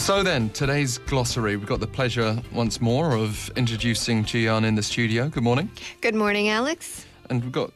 So then, today's glossary, we've got the pleasure once more of introducing Jooyeon in the studio. Good morning. Good morning, Alex. And we've got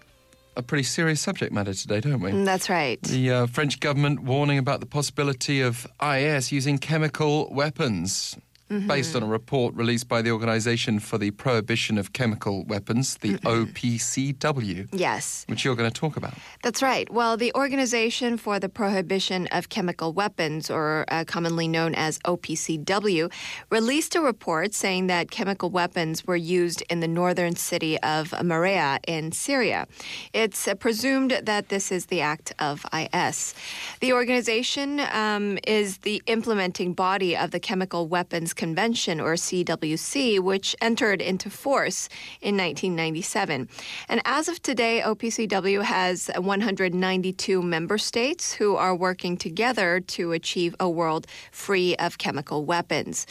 a pretty serious subject matter today, don't we? That's right. The uh, French government warning about the possibility of IS using chemical weapons. Mm-hmm. Based on a report released by the Organization for the Prohibition of Chemical Weapons, the mm-hmm. OPCW. Yes. Which you're going to talk about. That's right. Well, the Organization for the Prohibition of Chemical Weapons, or uh, commonly known as OPCW, released a report saying that chemical weapons were used in the northern city of Marea in Syria. It's uh, presumed that this is the act of IS. The organization um, is the implementing body of the Chemical Weapons Convention, or CWC, which entered into force in 1997. And as of today, OPCW has 192 member states who are working together to achieve a world free of chemical weapons.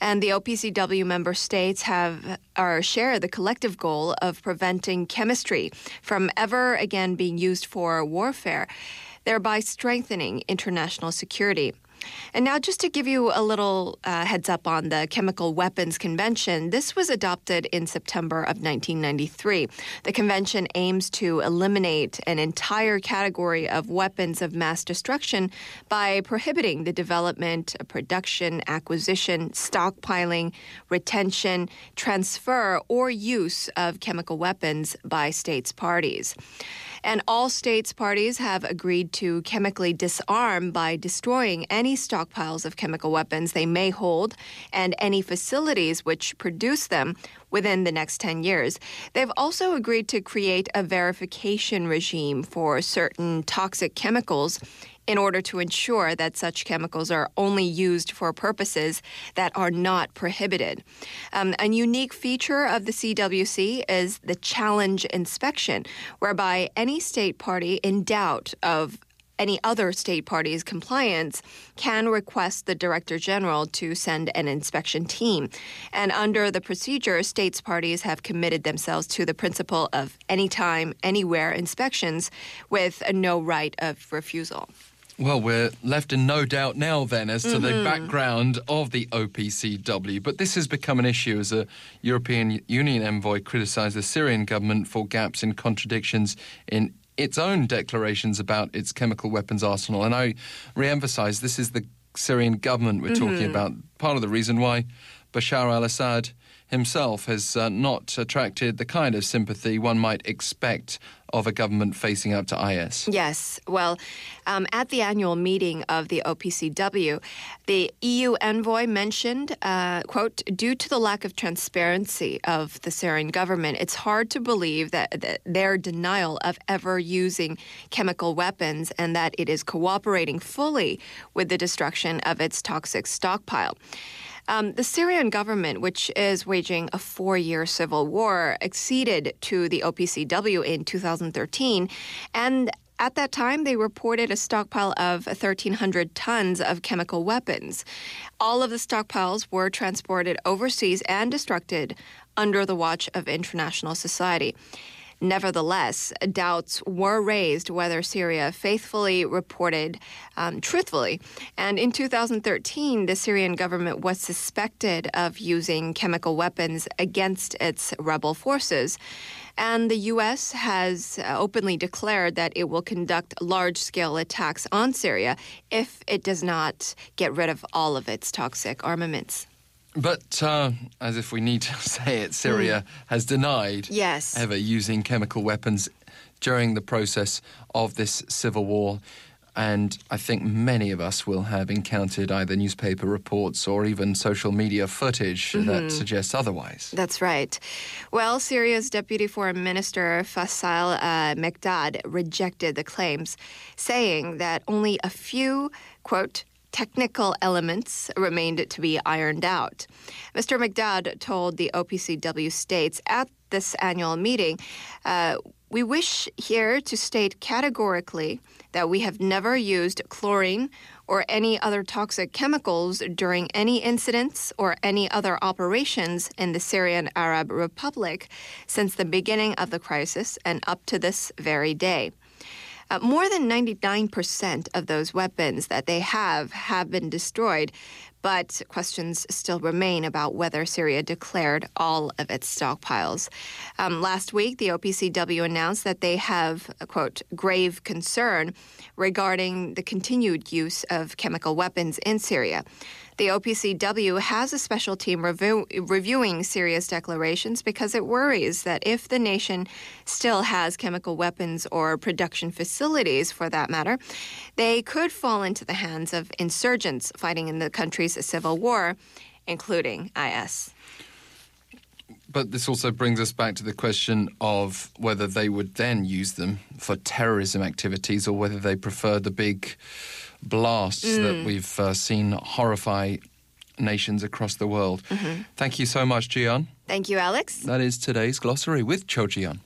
And the OPCW member states have or share the collective goal of preventing chemistry from ever again being used for warfare, thereby strengthening international security. And now, just to give you a little uh, heads up on the Chemical Weapons Convention, this was adopted in September of 1993. The convention aims to eliminate an entire category of weapons of mass destruction by prohibiting the development, production, acquisition, stockpiling, retention, transfer, or use of chemical weapons by states parties. And all states parties have agreed to chemically disarm by destroying any stockpiles of chemical weapons they may hold and any facilities which produce them within the next 10 years. They've also agreed to create a verification regime for certain toxic chemicals in order to ensure that such chemicals are only used for purposes that are not prohibited. Um, a unique feature of the CWC is the challenge inspection, whereby any state party in doubt of any other state party's compliance can request the Director General to send an inspection team. And under the procedure, states parties have committed themselves to the principle of anytime, anywhere inspections with no right of refusal. Well, we're left in no doubt now then as to mm-hmm. the background of the OPCW. But this has become an issue as a European Union envoy criticised the Syrian government for gaps and contradictions in its own declarations about its chemical weapons arsenal. And I re emphasise this is the Syrian government we're mm-hmm. talking about. Part of the reason why Bashar al Assad himself has uh, not attracted the kind of sympathy one might expect of a government facing up to IS. Yes. Well, um, at the annual meeting of the OPCW, the EU envoy mentioned, uh, quote, due to the lack of transparency of the Syrian government, it's hard to believe that, that their denial of ever using chemical weapons and that it is cooperating fully with the destruction of its toxic stockpile. Um, the Syrian government, which is waging a four year civil war, acceded to the OPCW in 2013. And at that time, they reported a stockpile of 1,300 tons of chemical weapons. All of the stockpiles were transported overseas and destructed under the watch of international society. Nevertheless, doubts were raised whether Syria faithfully reported um, truthfully. And in 2013, the Syrian government was suspected of using chemical weapons against its rebel forces. And the U.S. has uh, openly declared that it will conduct large scale attacks on Syria if it does not get rid of all of its toxic armaments. But uh, as if we need to say it, Syria mm. has denied yes. ever using chemical weapons during the process of this civil war. And I think many of us will have encountered either newspaper reports or even social media footage mm-hmm. that suggests otherwise. That's right. Well, Syria's Deputy Foreign Minister Faisal uh, Mekdad rejected the claims, saying that only a few, quote, technical elements remained to be ironed out. Mr. Mekdad told the OPCW states at this annual meeting, uh, we wish here to state categorically that we have never used chlorine or any other toxic chemicals during any incidents or any other operations in the Syrian Arab Republic since the beginning of the crisis and up to this very day. Uh, more than 99% of those weapons that they have have been destroyed, but questions still remain about whether Syria declared all of its stockpiles. Um, last week, the OPCW announced that they have, a, quote, grave concern regarding the continued use of chemical weapons in Syria. The OPCW has a special team review, reviewing Syria's declarations because it worries that if the nation still has chemical weapons or production facilities, for that matter, they could fall into the hands of insurgents fighting in the country's civil war, including IS. But this also brings us back to the question of whether they would then use them for terrorism activities or whether they prefer the big blasts mm. that we've uh, seen horrify nations across the world. Mm-hmm. Thank you so much, Jooyeon. Thank you, Alex. That is today's glossary with Cho Jooyeon.